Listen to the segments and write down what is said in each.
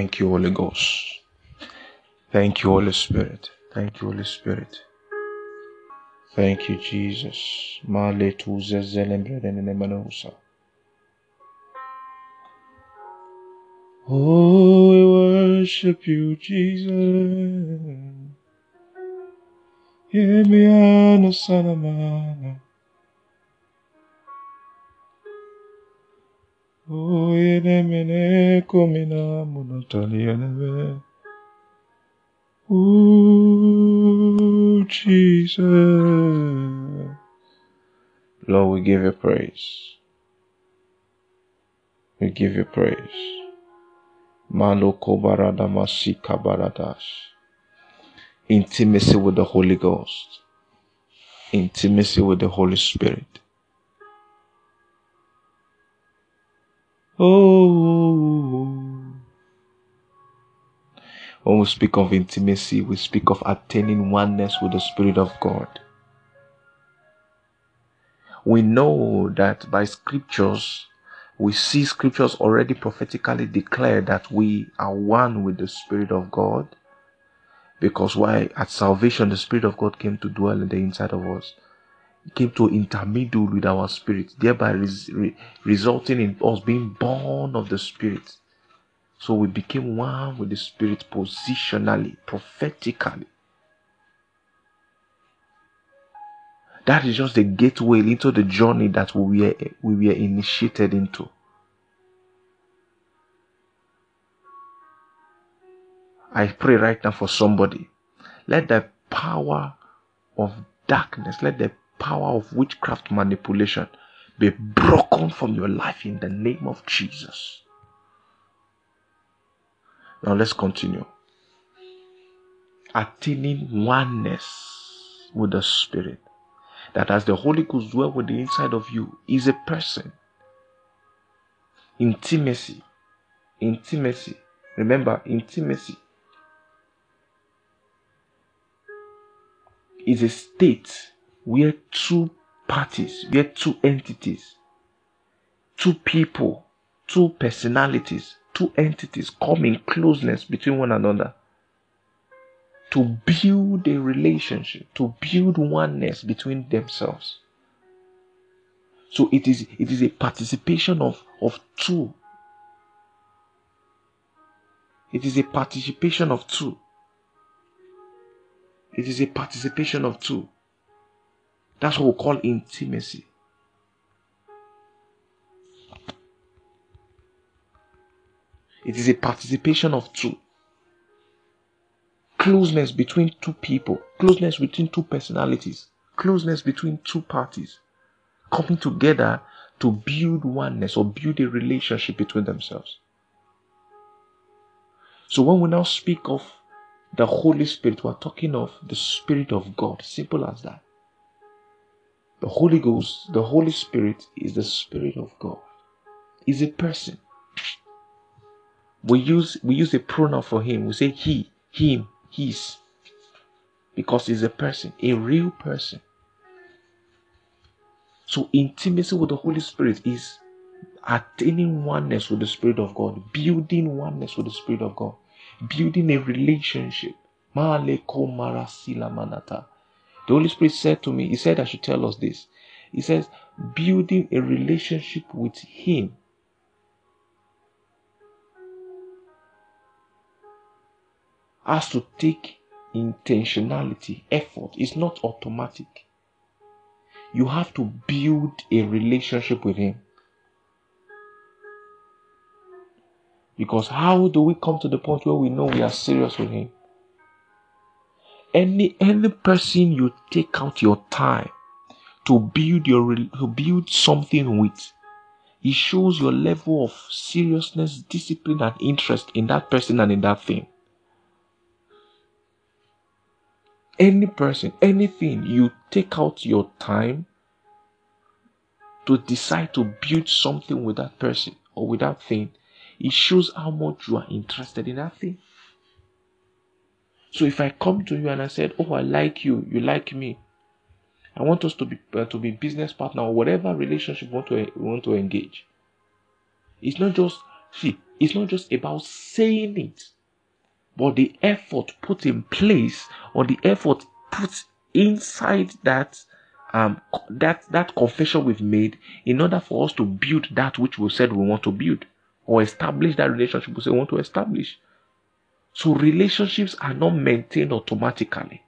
Thank you, Holy Ghost. Thank you, Holy Spirit. Thank you, Holy Spirit. Thank you, Jesus. Male tu. Oh, we worship you, Jesus. Yemiano sanamana. Oh, yenemene komina monotoni yeneme. Oh, Jesus. Lord, we give you praise. We give you praise. Maloko barada masika baradash. Intimacy with the Holy Ghost. Intimacy with the Holy Spirit. Oh. When we speak of intimacy, we speak of attaining oneness with the Spirit of God. We know that by scriptures, we see scriptures already prophetically declare that we are one with the Spirit of God. Because why? At salvation, the Spirit of God came to dwell in the inside of us. Came to intermingle with our spirit, thereby res- re- resulting in us being born of the Spirit. So we became one with the Spirit positionally, prophetically. That is just the gateway into the journey that we were, we were initiated into. I pray right now for somebody. Let the power of darkness, let the power of witchcraft manipulation be broken from your life in the name of Jesus. Now let's continue. Attaining oneness with the Spirit. That as the Holy Ghost dwells with the inside of you is a person. Intimacy. Intimacy. Remember, intimacy is a state where two parties, where two entities, two people, two personalities, two entities come in closeness between one another to build a relationship, to build oneness between themselves. So it is it is a participation of, of two. It is a participation of two. It is a participation of two. That's what we call intimacy. It is a participation of two. Closeness between two people, closeness between two personalities, closeness between two parties coming together to build oneness or build a relationship between themselves. So when we now speak of the Holy Spirit, we're talking of the Spirit of God. Simple as that. The Holy Ghost, the Holy Spirit is the Spirit of God. Is a person. We use we use a pronoun for him. We say he, him, his. Because he's a person, a real person. So intimacy with the Holy Spirit is attaining oneness with the Spirit of God, building oneness with the Spirit of God, building a relationship. The Holy Spirit said to me, He said I should tell us this. He says, building a relationship with Him has to take intentionality, effort. It's not automatic. You have to build a relationship with Him. Because how do we come to the point where we know we are serious with Him? Any any person you take out your time to build your to build something with, it shows your level of seriousness, discipline, and interest in that person and in that thing. Any person, anything you take out your time to decide to build something with that person or with that thing, it shows how much you are interested in that thing. So if I come to you and I said, "Oh, I like you, you like me," I want us to be uh, to be business partner or whatever relationship we want to we want to engage. It's not just see it's not just about saying it, but the effort put in place or the effort put inside that um, that that confession we've made in order for us to build that which we said we want to build or establish that relationship we say we want to establish. So relationships are not maintained automatically.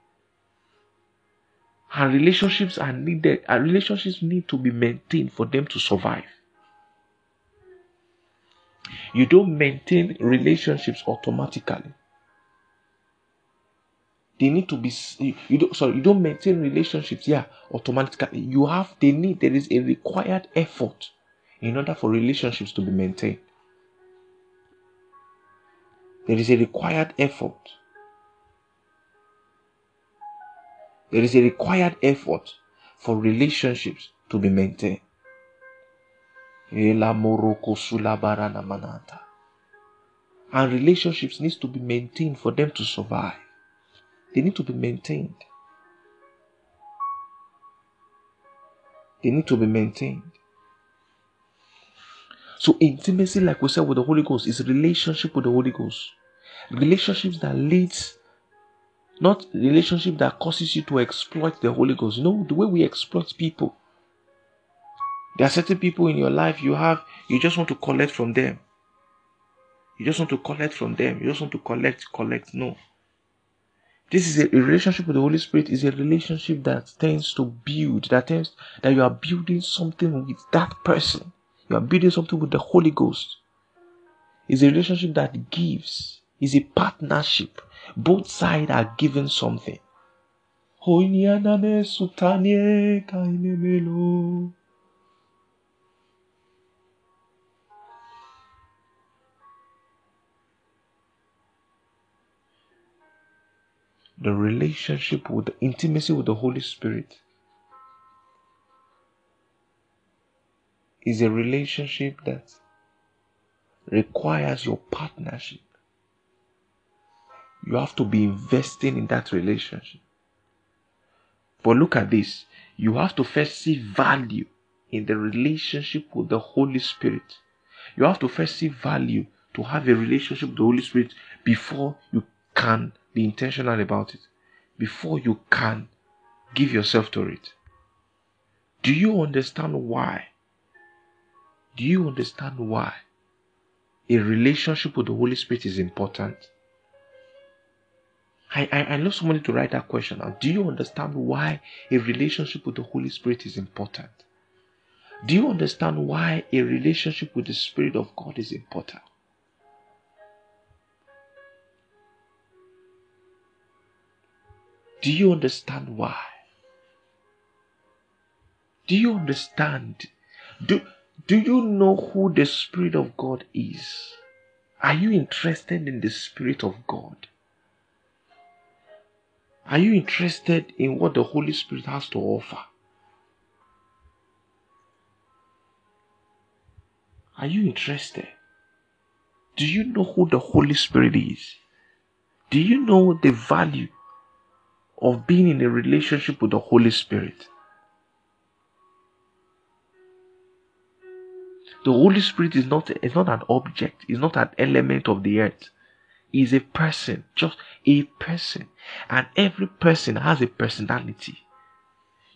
And relationships are needed, and relationships need to be maintained for them to survive. You don't maintain relationships automatically. They need to be you don't sorry, you don't maintain relationships, yeah, automatically. You have they need there is a required effort in order for relationships to be maintained. There is a required effort. There is a required effort for relationships to be maintained. And relationships needs to be maintained for them to survive. They need to be maintained. They need to be maintained. So intimacy, like we said with the Holy Ghost, is relationship with the Holy Ghost. Relationships that leads, not relationship that causes you to exploit the Holy Ghost. You know, the way we exploit people. There are certain people in your life you have, you just want to collect from them. You just want to collect from them. You just want to collect, collect. No. This is a, a, relationship with the Holy Spirit is a relationship that tends to build, that tends that you are building something with that person. You are building something with the Holy Ghost. It's a relationship that gives. It's a partnership. Both sides are giving something. the relationship with the intimacy with the Holy Spirit is a relationship that requires your partnership. You have to be investing in that relationship. But look at this. You have to first see value in the relationship with the Holy Spirit. You have to first see value to have a relationship with the Holy Spirit before you can be intentional about it before you can give yourself to it. Do you understand why? Do you understand why a relationship with the Holy Spirit is important? I, I, I love somebody to write that question out. Do you understand why a relationship with the Holy Spirit is important? Do you understand why a relationship with the Spirit of God is important? Do you understand why? Do you understand? Do, do you know who the Spirit of God is? Are you interested in the Spirit of God? Are you interested in what the Holy Spirit has to offer? Are you interested? Do you know who the Holy Spirit is? Do you know the value of being in a relationship with the Holy Spirit. The Holy Spirit is not, is not an object, is not an element of the earth. Is a person, just a person. And every person has a personality.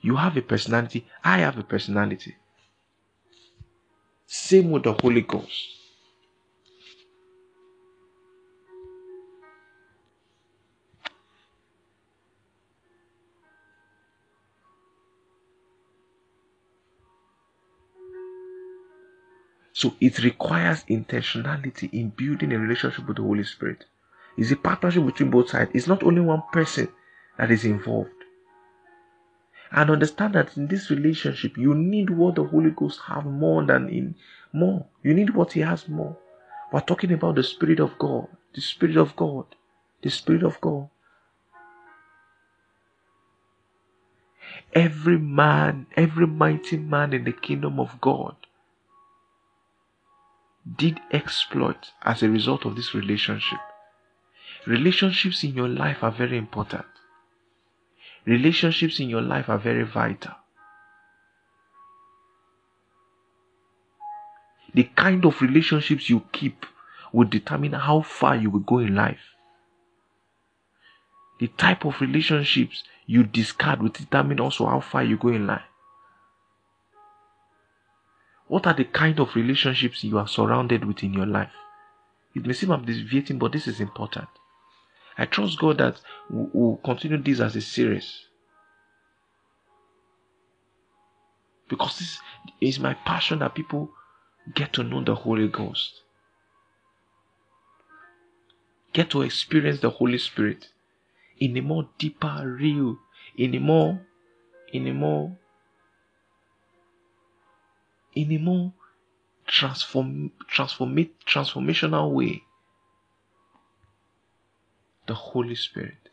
You have a personality, I have a personality. Same with the Holy Ghost. So it requires intentionality in building a relationship with the Holy Spirit. It's a partnership between both sides. It's not only one person that is involved. And understand that in this relationship, you need what the Holy Ghost have more than in more. You need what He has more. We're talking about the Spirit of God. The Spirit of God. The Spirit of God. Every man, every mighty man in the kingdom of God did exploit as a result of this relationship. Relationships in your life are very important. Relationships in your life are very vital. The kind of relationships you keep will determine how far you will go in life. The type of relationships you discard will determine also how far you go in life. What are the kind of relationships you are surrounded with in your life? It may seem I'm deviating, but this is important. I trust God that we'll continue this as a series. Because this is my passion that people get to know the Holy Ghost, get to experience the Holy Spirit in a more deeper, real, in a more, in a more, in a more transform, transform, transformational way. The Holy Spirit.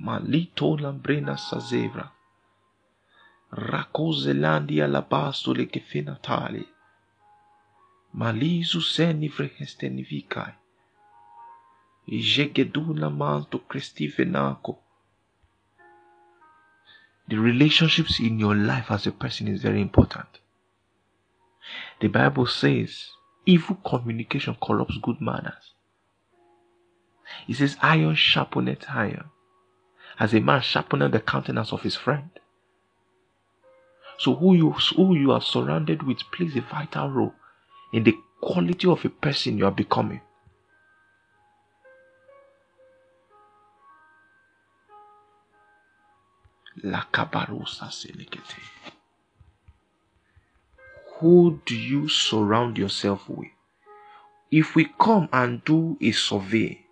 Malito lambrena sazevra. Rakozelandia labastole che fenatali. Malizu seni vrehestenivikai. Jegeduna manto crestivenaco. The relationships in your life as a person is very important. The Bible says evil communication corrupts good manners. It says iron sharpeneth iron, as a man sharpeneth the countenance of his friend. So who you who you are surrounded with plays a vital role in the quality of a person you are becoming. La selekete. Who do you surround yourself with? If we come and do a survey,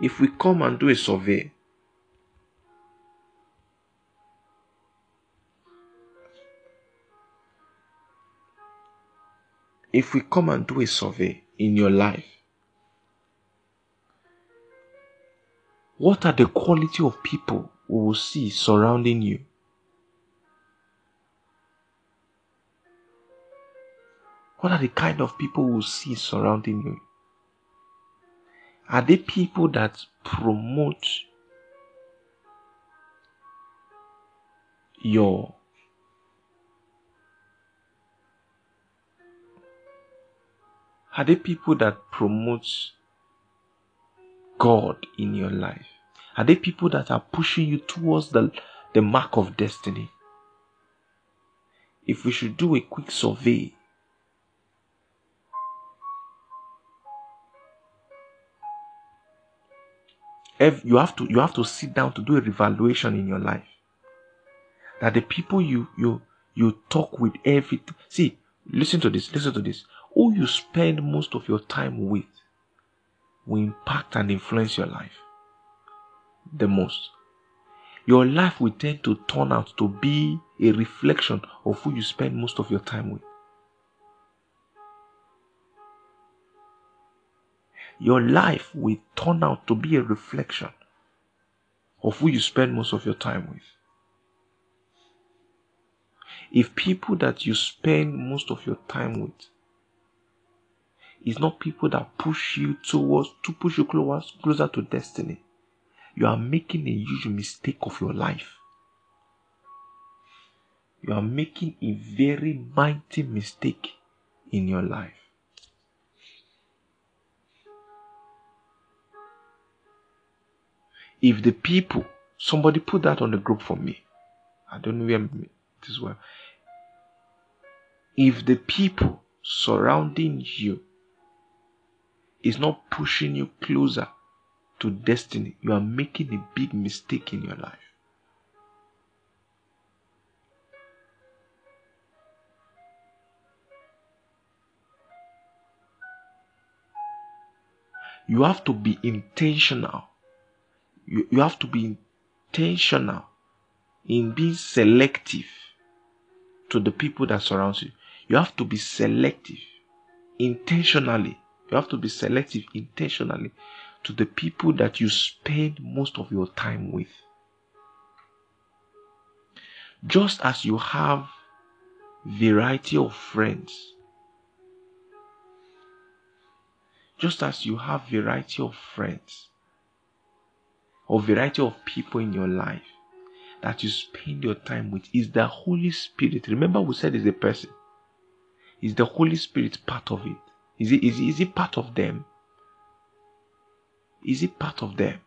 if we come and do a survey, if we come and do a survey in your life, What are the quality of people we will see surrounding you? What are the kind of people we will see surrounding you? Are they people that promote your are they people that promote God in your life? Are they people that are pushing you towards the, the mark of destiny? If we should do a quick survey, if you have to you have to sit down to do a revaluation in your life. That the people you you you talk with every see listen to this listen to this who you spend most of your time with will impact and influence your life the most. Your life will tend to turn out to be a reflection of who you spend most of your time with. Your life will turn out to be a reflection of who you spend most of your time with. If people that you spend most of your time with is not people that push you towards to push you closer, closer to destiny. You are making a huge mistake of your life. You are making a very mighty mistake in your life. If the people, somebody put that on the group for me. I don't know where this well. If the people surrounding you is not pushing you closer to destiny, you are making a big mistake in your life. You have to be intentional. You, you have to be intentional in being selective to the people that surround you. You have to be selective intentionally you have to be selective intentionally to the people that you spend most of your time with. Just as you have variety of friends, just as you have variety of friends or variety of people in your life, that you spend your time with is the Holy Spirit. Remember, we said is a person. Is the Holy Spirit part of it? Is it, is, is it part of them? Is it part of them?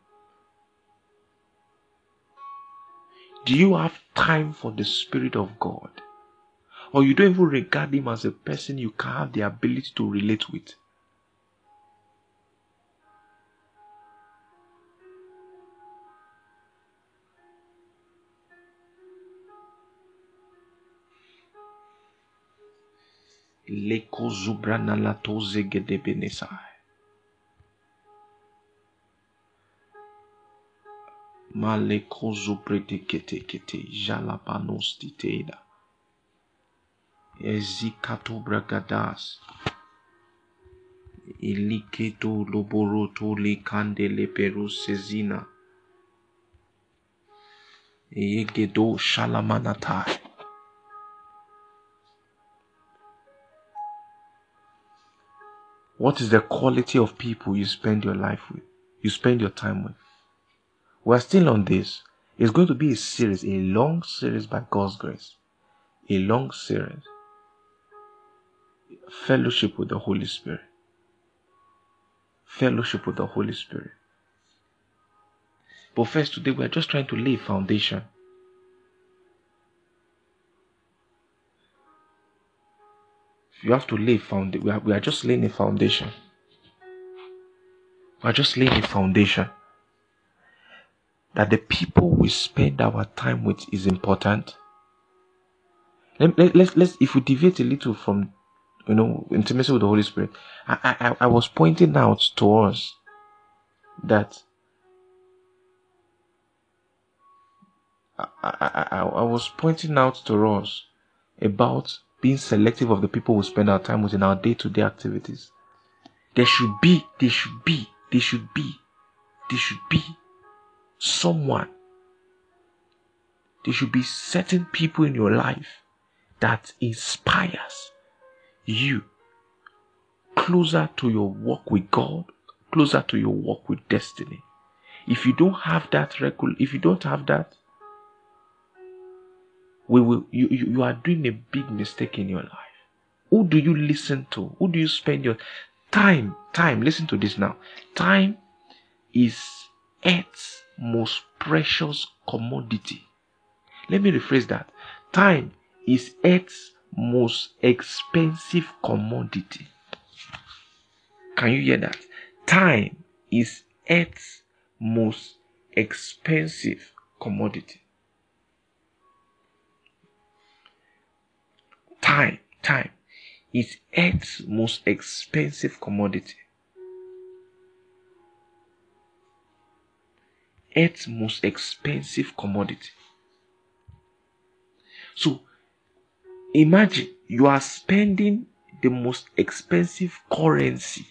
Do you have time for the Spirit of God? Or you don't even regard Him as a person you can have the ability to relate with? Leko zubrana la toze gedebenesai. Maleko zubrede kete kete jalapanos titeda. Ezikato bragadas. Iliketo loboroto le kandele peru sezina. Egedo shalamanatai. What is the quality of people you spend your life with? You spend your time with? We're still on this. It's going to be a series, a long series by God's grace. A long series. Fellowship with the Holy Spirit. Fellowship with the Holy Spirit. But first, today we're just trying to lay foundation. You have to lay foundation. We are, we are just laying a foundation. We are just laying a foundation that the people we spend our time with is important. Let, let, let's, let's, if we deviate a little from, you know, intimacy with the Holy Spirit, I, I, I was pointing out to us that I, I, I, I was pointing out to us about being selective of the people we spend our time with in our day-to-day activities. There should be, there should be, there should be, there should be someone. There should be certain people in your life that inspires you closer to your walk with God, closer to your walk with destiny. If you don't have that regular, if you don't have that, we will you, you, you are doing a big mistake in your life. Who do you listen to? Who do you spend your time? Time, listen to this now. Time is Earth's most precious commodity. Let me rephrase that. Time is Earth's most expensive commodity. Can you hear that? Time is Earth's most expensive commodity. Time, time is Earth's most expensive commodity. Earth's most expensive commodity. So imagine you are spending the most expensive currency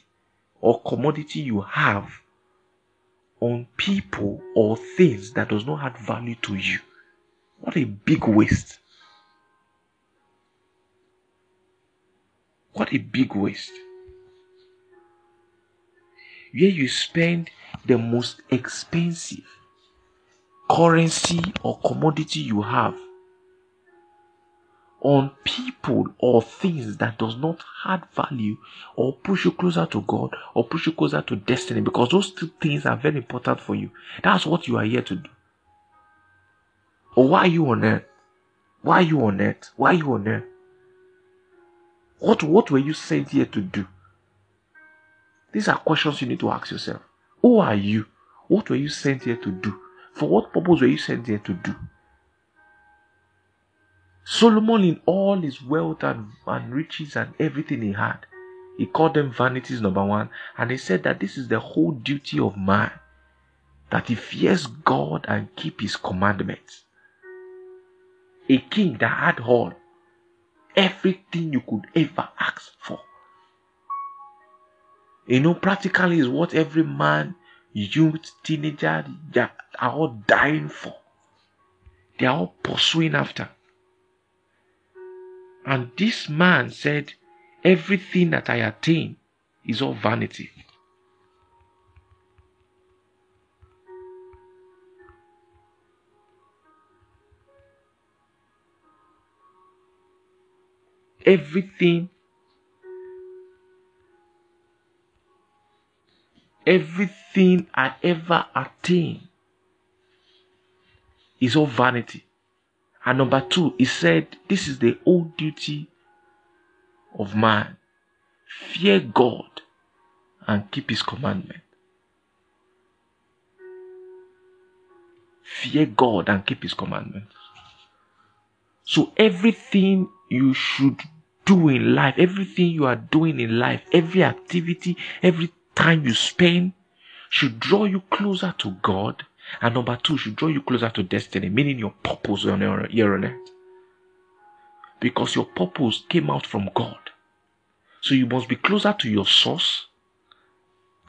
or commodity you have on people or things that does not add value to you. What a big waste. What a big waste. Where you spend the most expensive currency or commodity you have on people or things that does not add value or push you closer to God or push you closer to destiny because those two things are very important for you. That's what you are here to do. Or why are you on earth? Why are you on earth? Why are you on earth? What, what were you sent here to do? These are questions you need to ask yourself. Who are you? What were you sent here to do? For what purpose were you sent here to do? Solomon, in all his wealth and, and riches and everything he had, he called them vanities, number one, and he said that this is the whole duty of man that he fears God and keep his commandments. A king that had all, everything you could ever ask for. You know, practically is what every man, youth, teenager are all dying for. They are all pursuing after. And this man said, Everything that I attain is all vanity. Everything everything I ever attain is all vanity. And number two, he said, This is the old duty of man. Fear God and keep his commandment. Fear God and keep his commandments. So everything you should do in life, everything you are doing in life, every activity, every time you spend should draw you closer to God. And number two, should draw you closer to destiny, meaning your purpose on your, here on earth. Because your purpose came out from God. So you must be closer to your source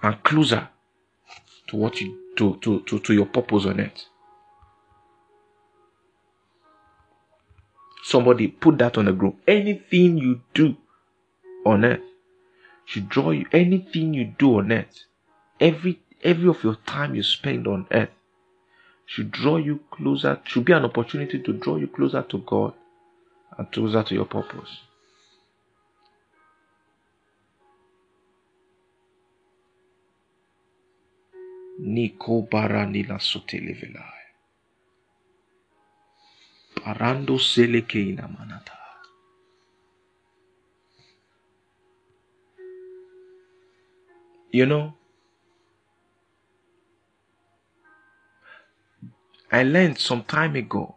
and closer to what you to, to, to, to your purpose on earth. Somebody put that on the group. Anything you do on earth should draw you. Anything you do on earth, every every of your time you spend on earth should draw you closer. Should be an opportunity to draw you closer to God and closer to your purpose. Niko baranila sotelevelai. Parando selekeina manata. You know, I learned some time ago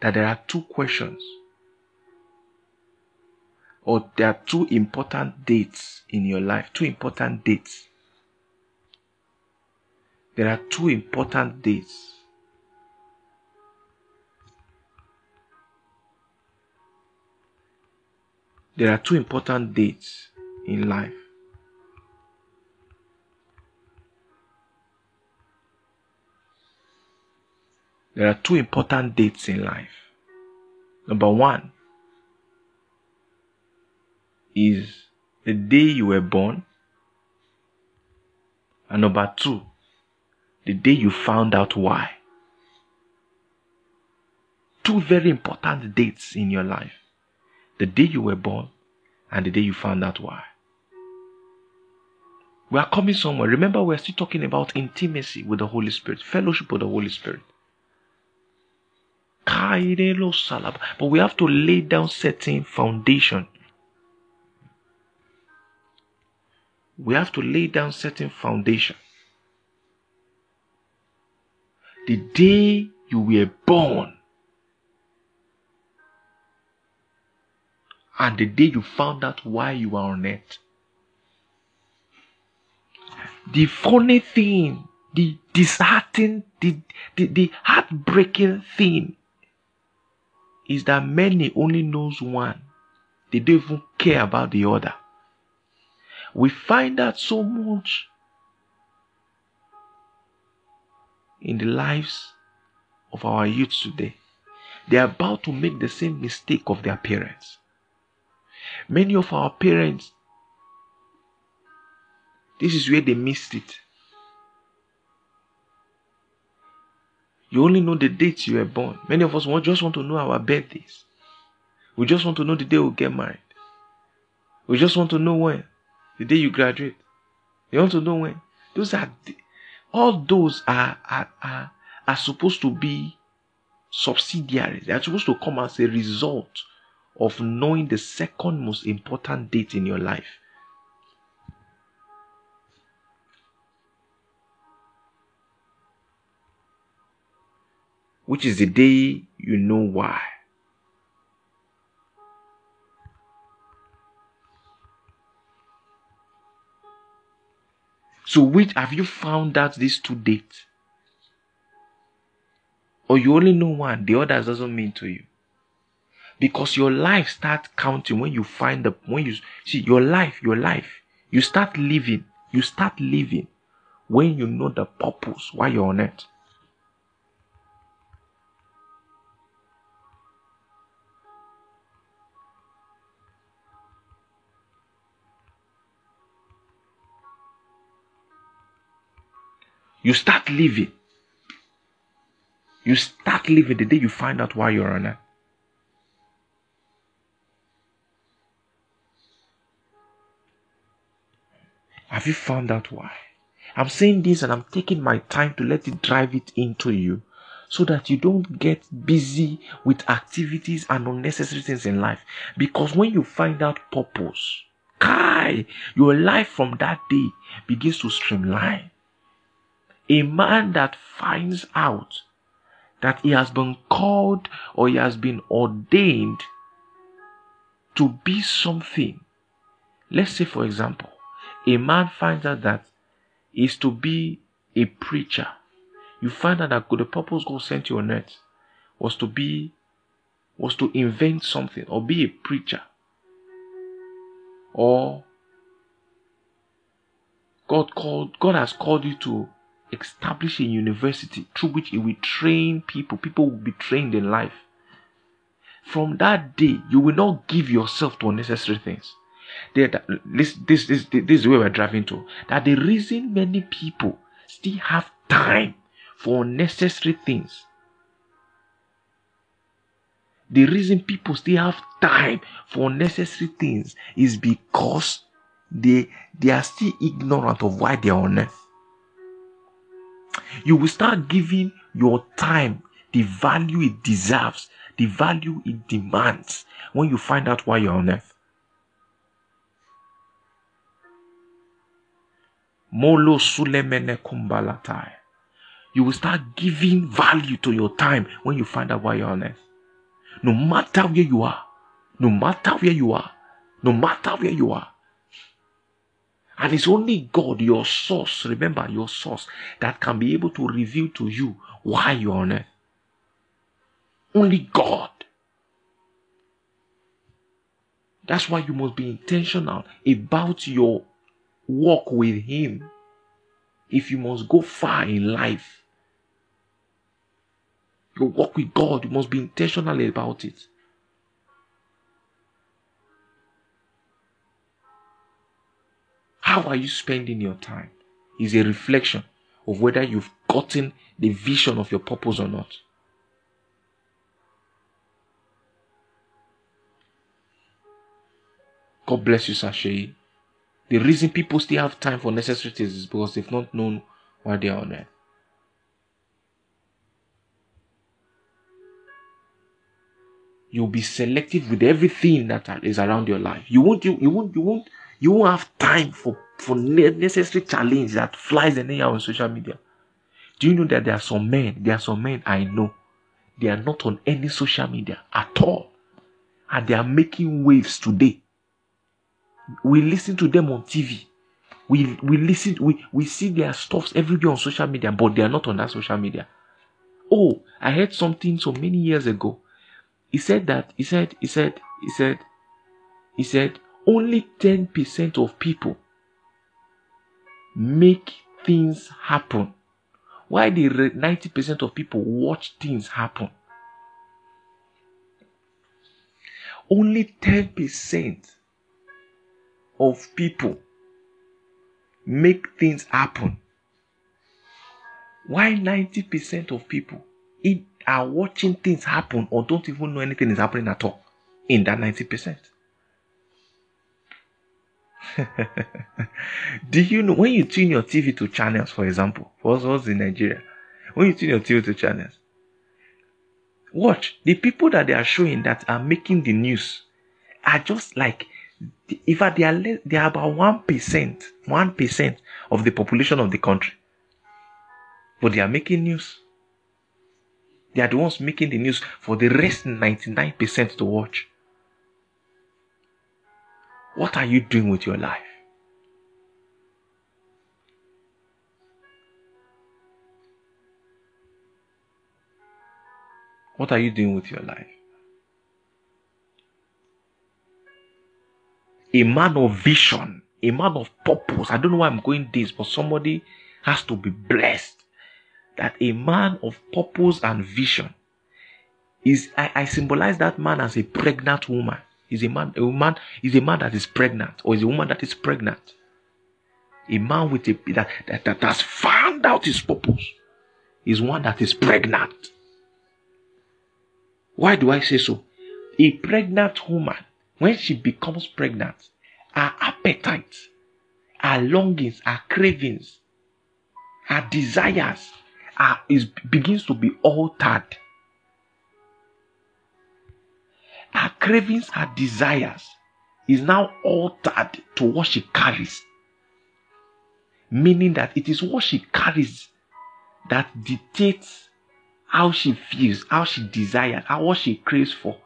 that there are two questions or there are two important dates in your life, two important dates. There are two important dates There are two important dates in life. There are two important dates in life. Number one is the day you were born, and number two, the day you found out why. Two very important dates in your life the day you were born and the day you found out why. We are coming somewhere. Remember, we're still talking about intimacy with the Holy Spirit, fellowship with the Holy Spirit. But we have to lay down certain foundation. We have to lay down certain foundation. The day you were born and the day you found out why you are on earth. The funny thing, the disheartening, the, the, the heartbreaking thing is that many only knows one. They don't even care about the other. We find that so much in the lives of our youth today. They are about to make the same mistake of their parents. Many of our parents, this is where they missed it. You only know the dates you were born. Many of us just want to know our birthdays. We just want to know the day we get married. We just want to know when. The day you graduate. You want to know when. Those are all those are, are, are, are supposed to be subsidiaries. They are supposed to come as a result of knowing the second most important date in your life. Which is the day you know why. So, which have you found out these two dates? Or you only know one, the others doesn't mean to you because your life starts counting when you find the when you see your life your life you start living you start living when you know the purpose why you're on it you start living. You start living the day you find out why you're on it Have you found out why? I'm saying this and I'm taking my time to let it drive it into you so that you don't get busy with activities and unnecessary things in life. Because when you find out purpose, Kai, your life from that day begins to streamline. A man that finds out that he has been called or he has been ordained to be something. Let's say, for example, a man finds out that is to be a preacher. You find out that the purpose God sent you on earth was to be was to invent something or be a preacher or God called God has called you to establish a university through which He will train people. People will be trained in life. From that day, you will not give yourself to unnecessary things. This, this, this, this is where we're driving to. That the reason many people still have time for unnecessary things the reason people still have time for unnecessary things is because they they are still ignorant of why they are on earth. You will start giving your time the value it deserves, the value it demands when you find out why you're on earth. Molo sulemene kumbalatai. You will start giving value to your time when you find out why you're on earth. No matter where you are, no matter where you are, no matter where you are. And it's only God, your source, remember your source, that can be able to reveal to you why you're on earth. Only God. That's why you must be intentional about your walk with Him. If you must go far in life, your walk with God, you must be intentional about it. How are you spending your time? Is a reflection of whether you've gotten the vision of your purpose or not. God bless you, Sashay. The reason people still have time for necessities is because they've not known why they are on earth. You'll be selective with everything that is around your life. You won't, you, you won't, you won't, you won't have time for, for necessary challenge that flies the air on social media. Do you know that there are some men, there are some men I know, they are not on any social media at all. And they are making waves today. We listen to them on TV. We, we listen, we, we see their stuffs everywhere on social media, but they are not on that social media. Oh, I heard something so many years ago he said that he said he said he said he said only 10% of people make things happen why the 90% of people watch things happen only 10% of people make things happen why 90% of people are watching things happen or don't even know anything is happening at all in that 90%. Do you know when you tune your TV to channels, for example, for us in Nigeria, when you tune your TV to channels, watch the people that they are showing that are making the news are just like if they are less, they are about one percent, one percent of the population of the country, but they are making news. They are the ones making the news for the rest 99% to watch. What are you doing with your life? What are you doing with your life? A man of vision, a man of purpose. I don't know why I'm going this, but somebody has to be blessed that a man of purpose and vision is I, I symbolize that man as a pregnant woman. Is a man a woman is a man that is pregnant or is a woman that is pregnant. A man with a that, that, that has found out his purpose is one that is pregnant. Why do I say so? A pregnant woman, when she becomes pregnant, her appetite, our longings, our cravings, our desires are, is, begins to be altered. Our cravings, our desires is now altered to what she carries. Meaning that it is what she carries that dictates how she feels, how she desires, how what she craves for.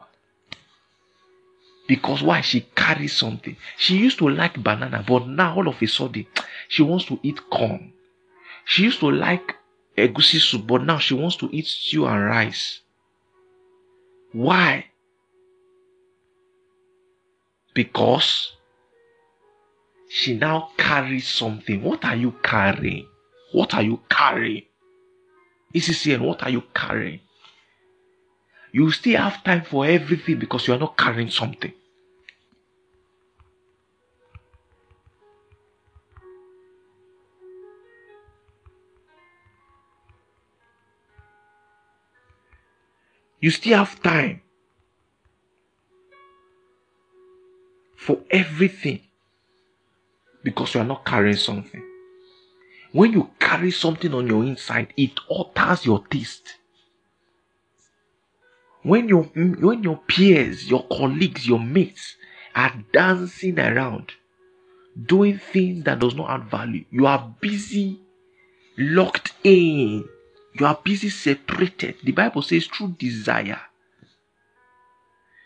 Because why? She carries something. She used to like banana, but now all of a sudden, she wants to eat corn. She used to like egusi soup, but now she wants to eat stew and rice. Why? Because she now carries something. What are you carrying? What are you carrying? ECCN, what are you carrying? You still have time for everything because you are not carrying something. You still have time for everything because you are not carrying something. When you carry something on your inside, it alters your taste. When your when your peers, your colleagues, your mates are dancing around, doing things that does not add value, you are busy, locked in. You are busy separated. The Bible says through desire.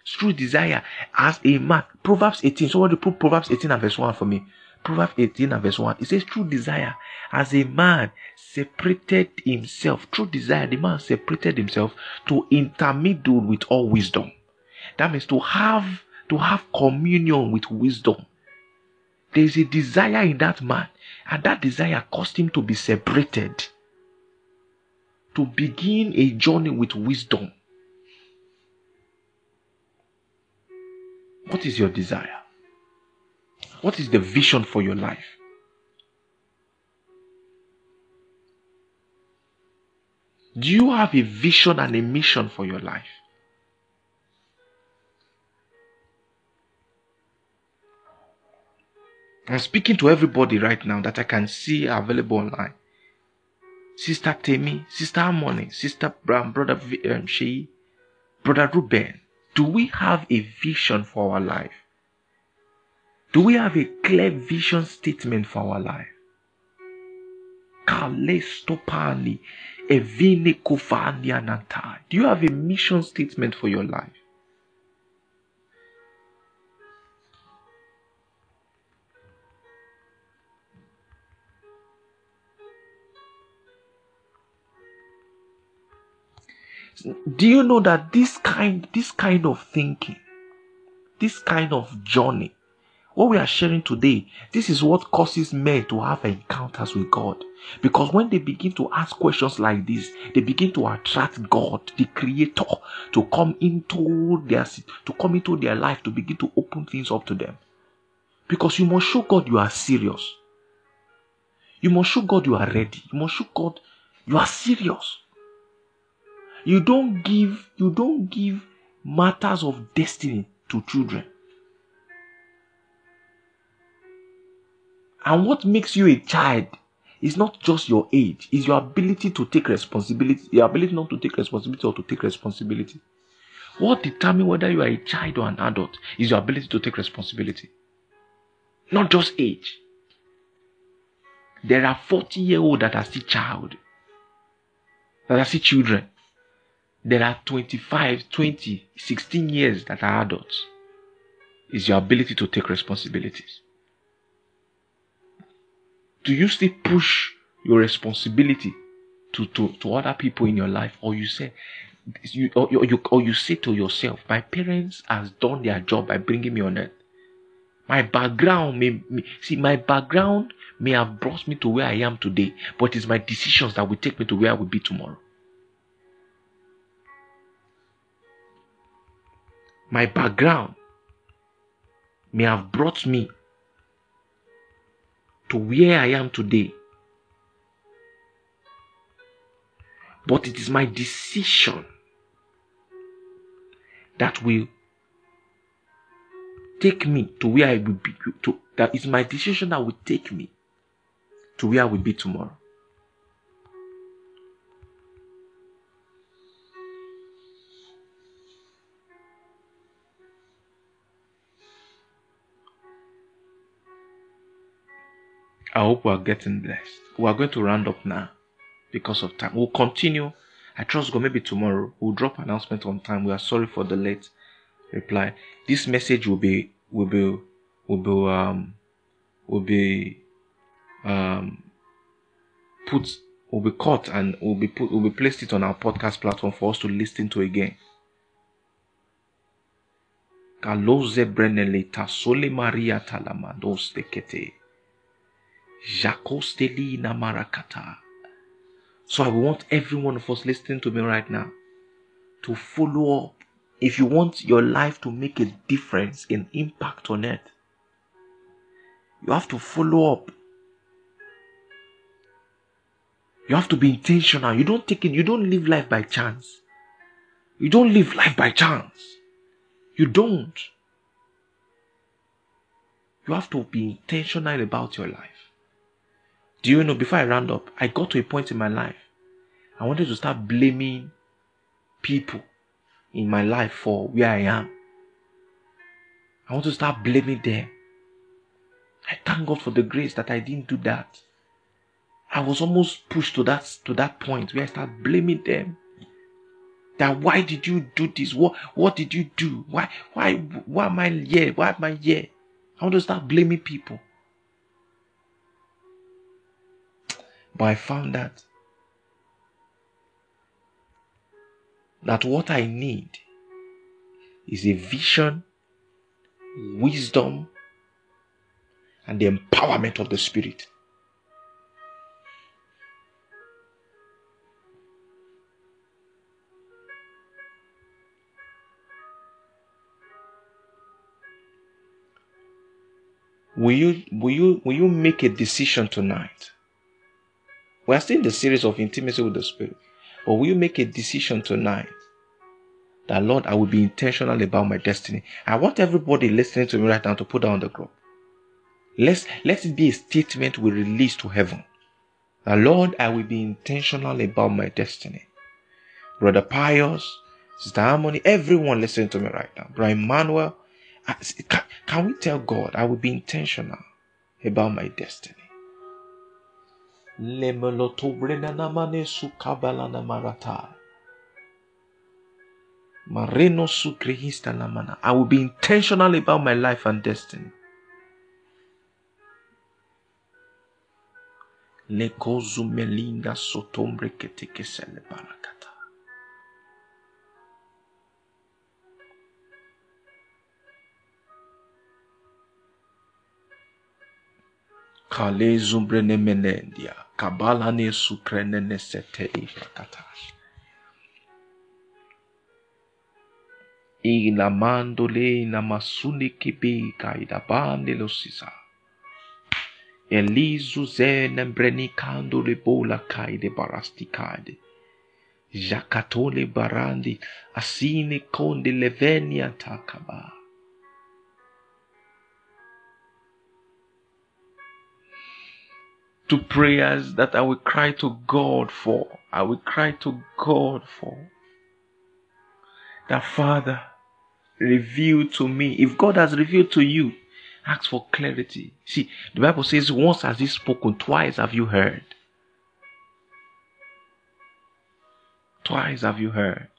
Through desire as a man. Proverbs 18. Somebody put Proverbs 18 and verse 1 for me. Proverbs 18 and verse 1. It says, Through desire, as a man separated himself, through desire, the man separated himself to intermingle with all wisdom. That means to have to have communion with wisdom. There is a desire in that man, and that desire caused him to be separated. To begin a journey with wisdom. What is your desire? What is the vision for your life? Do you have a vision and a mission for your life? I'm speaking to everybody right now that I can see available online. Sister Temi, Sister Harmony, Sister Brown, Brother v- um, Shea, Brother Ruben. Do we have a vision for our life? Do we have a clear vision statement for our life? Do you have a mission statement for your life? Do you know that this kind this kind of thinking, this kind of journey what we are sharing today, this is what causes men to have encounters with God. Because when they begin to ask questions like this, they begin to attract God, the creator, to come into their to come into their life to begin to open things up to them. Because you must show God you are serious. You must show God you are ready. You must show God you are serious. You don't give you don't give matters of destiny to children. And what makes you a child is not just your age, is your ability to take responsibility, your ability not to take responsibility or to take responsibility. What determines whether you are a child or an adult is your ability to take responsibility. Not just age. There are 40 year old that are still child. That are still children. There are 25, 20, 16 years that are adults. Is your ability to take responsibilities do you still push your responsibility to, to, to other people in your life? Or you say you or, you or you say to yourself my parents has done their job by bringing me on earth. My background may, may see my background may have brought me to where i am today but it's my decisions that will take me to where i will be tomorrow. My background may have brought me to where I am today. But it is my decision that will take me to where I will be. To, that is my decision that will take me to where I will be tomorrow. I hope we are getting blessed. We are going to round up now because of time. We'll continue. I trust God maybe tomorrow we'll drop announcement on time. We are sorry for the late reply. This message will be will be will be um will be um put will be cut and will be put will be placed it on our podcast platform for us to listen to again. Sole Maria talamados tekete. So I want every one of us listening to me right now to follow up. If you want your life to make a difference in impact on it, you have to follow up. You have to be intentional. You don't take it, you don't live life by chance. You don't live life by chance. You don't. You have to be intentional about your life. Do you know, before I round up, I got to a point in my life, I wanted to start blaming people in my life for where I am. I want to start blaming them. I thank God for the grace that I didn't do that. I was almost pushed to that to that point where I start blaming them. That why did you do this? What what did you do? Why why why am I here? Why am I here? I want to start blaming people. But I found that that what I need is a vision, wisdom, and the empowerment of the Spirit. Will you, will you, will you make a decision tonight? We are still in the series of intimacy with the Spirit. But will you make a decision tonight that, Lord, I will be intentional about my destiny? I want everybody listening to me right now to put down the group. Let's, let it be a statement we release to heaven. That, Lord, I will be intentional about my destiny. Brother Pius, Sister Harmony, everyone listening to me right now. Brian Manuel, can, can we tell God I will be intentional about my destiny? Marata. I will be intentional about my life and destiny. Lekozu melinga sotombre ketekesele barakata. Kale zumbrene menendia. Kabalane suprenene sete ifrakatash. Inamando le inamasuni kibi kaidabane lo sisa. Elizu zenembreni kando le bola kaide barasti kaide. Jacatole barandi asine konde levenia takaba. To prayers that I will cry to God for. I will cry to God for. That Father, reveal to me. If God has revealed to you, ask for clarity. See, the Bible says, once has He spoken, twice have you heard. Twice have you heard.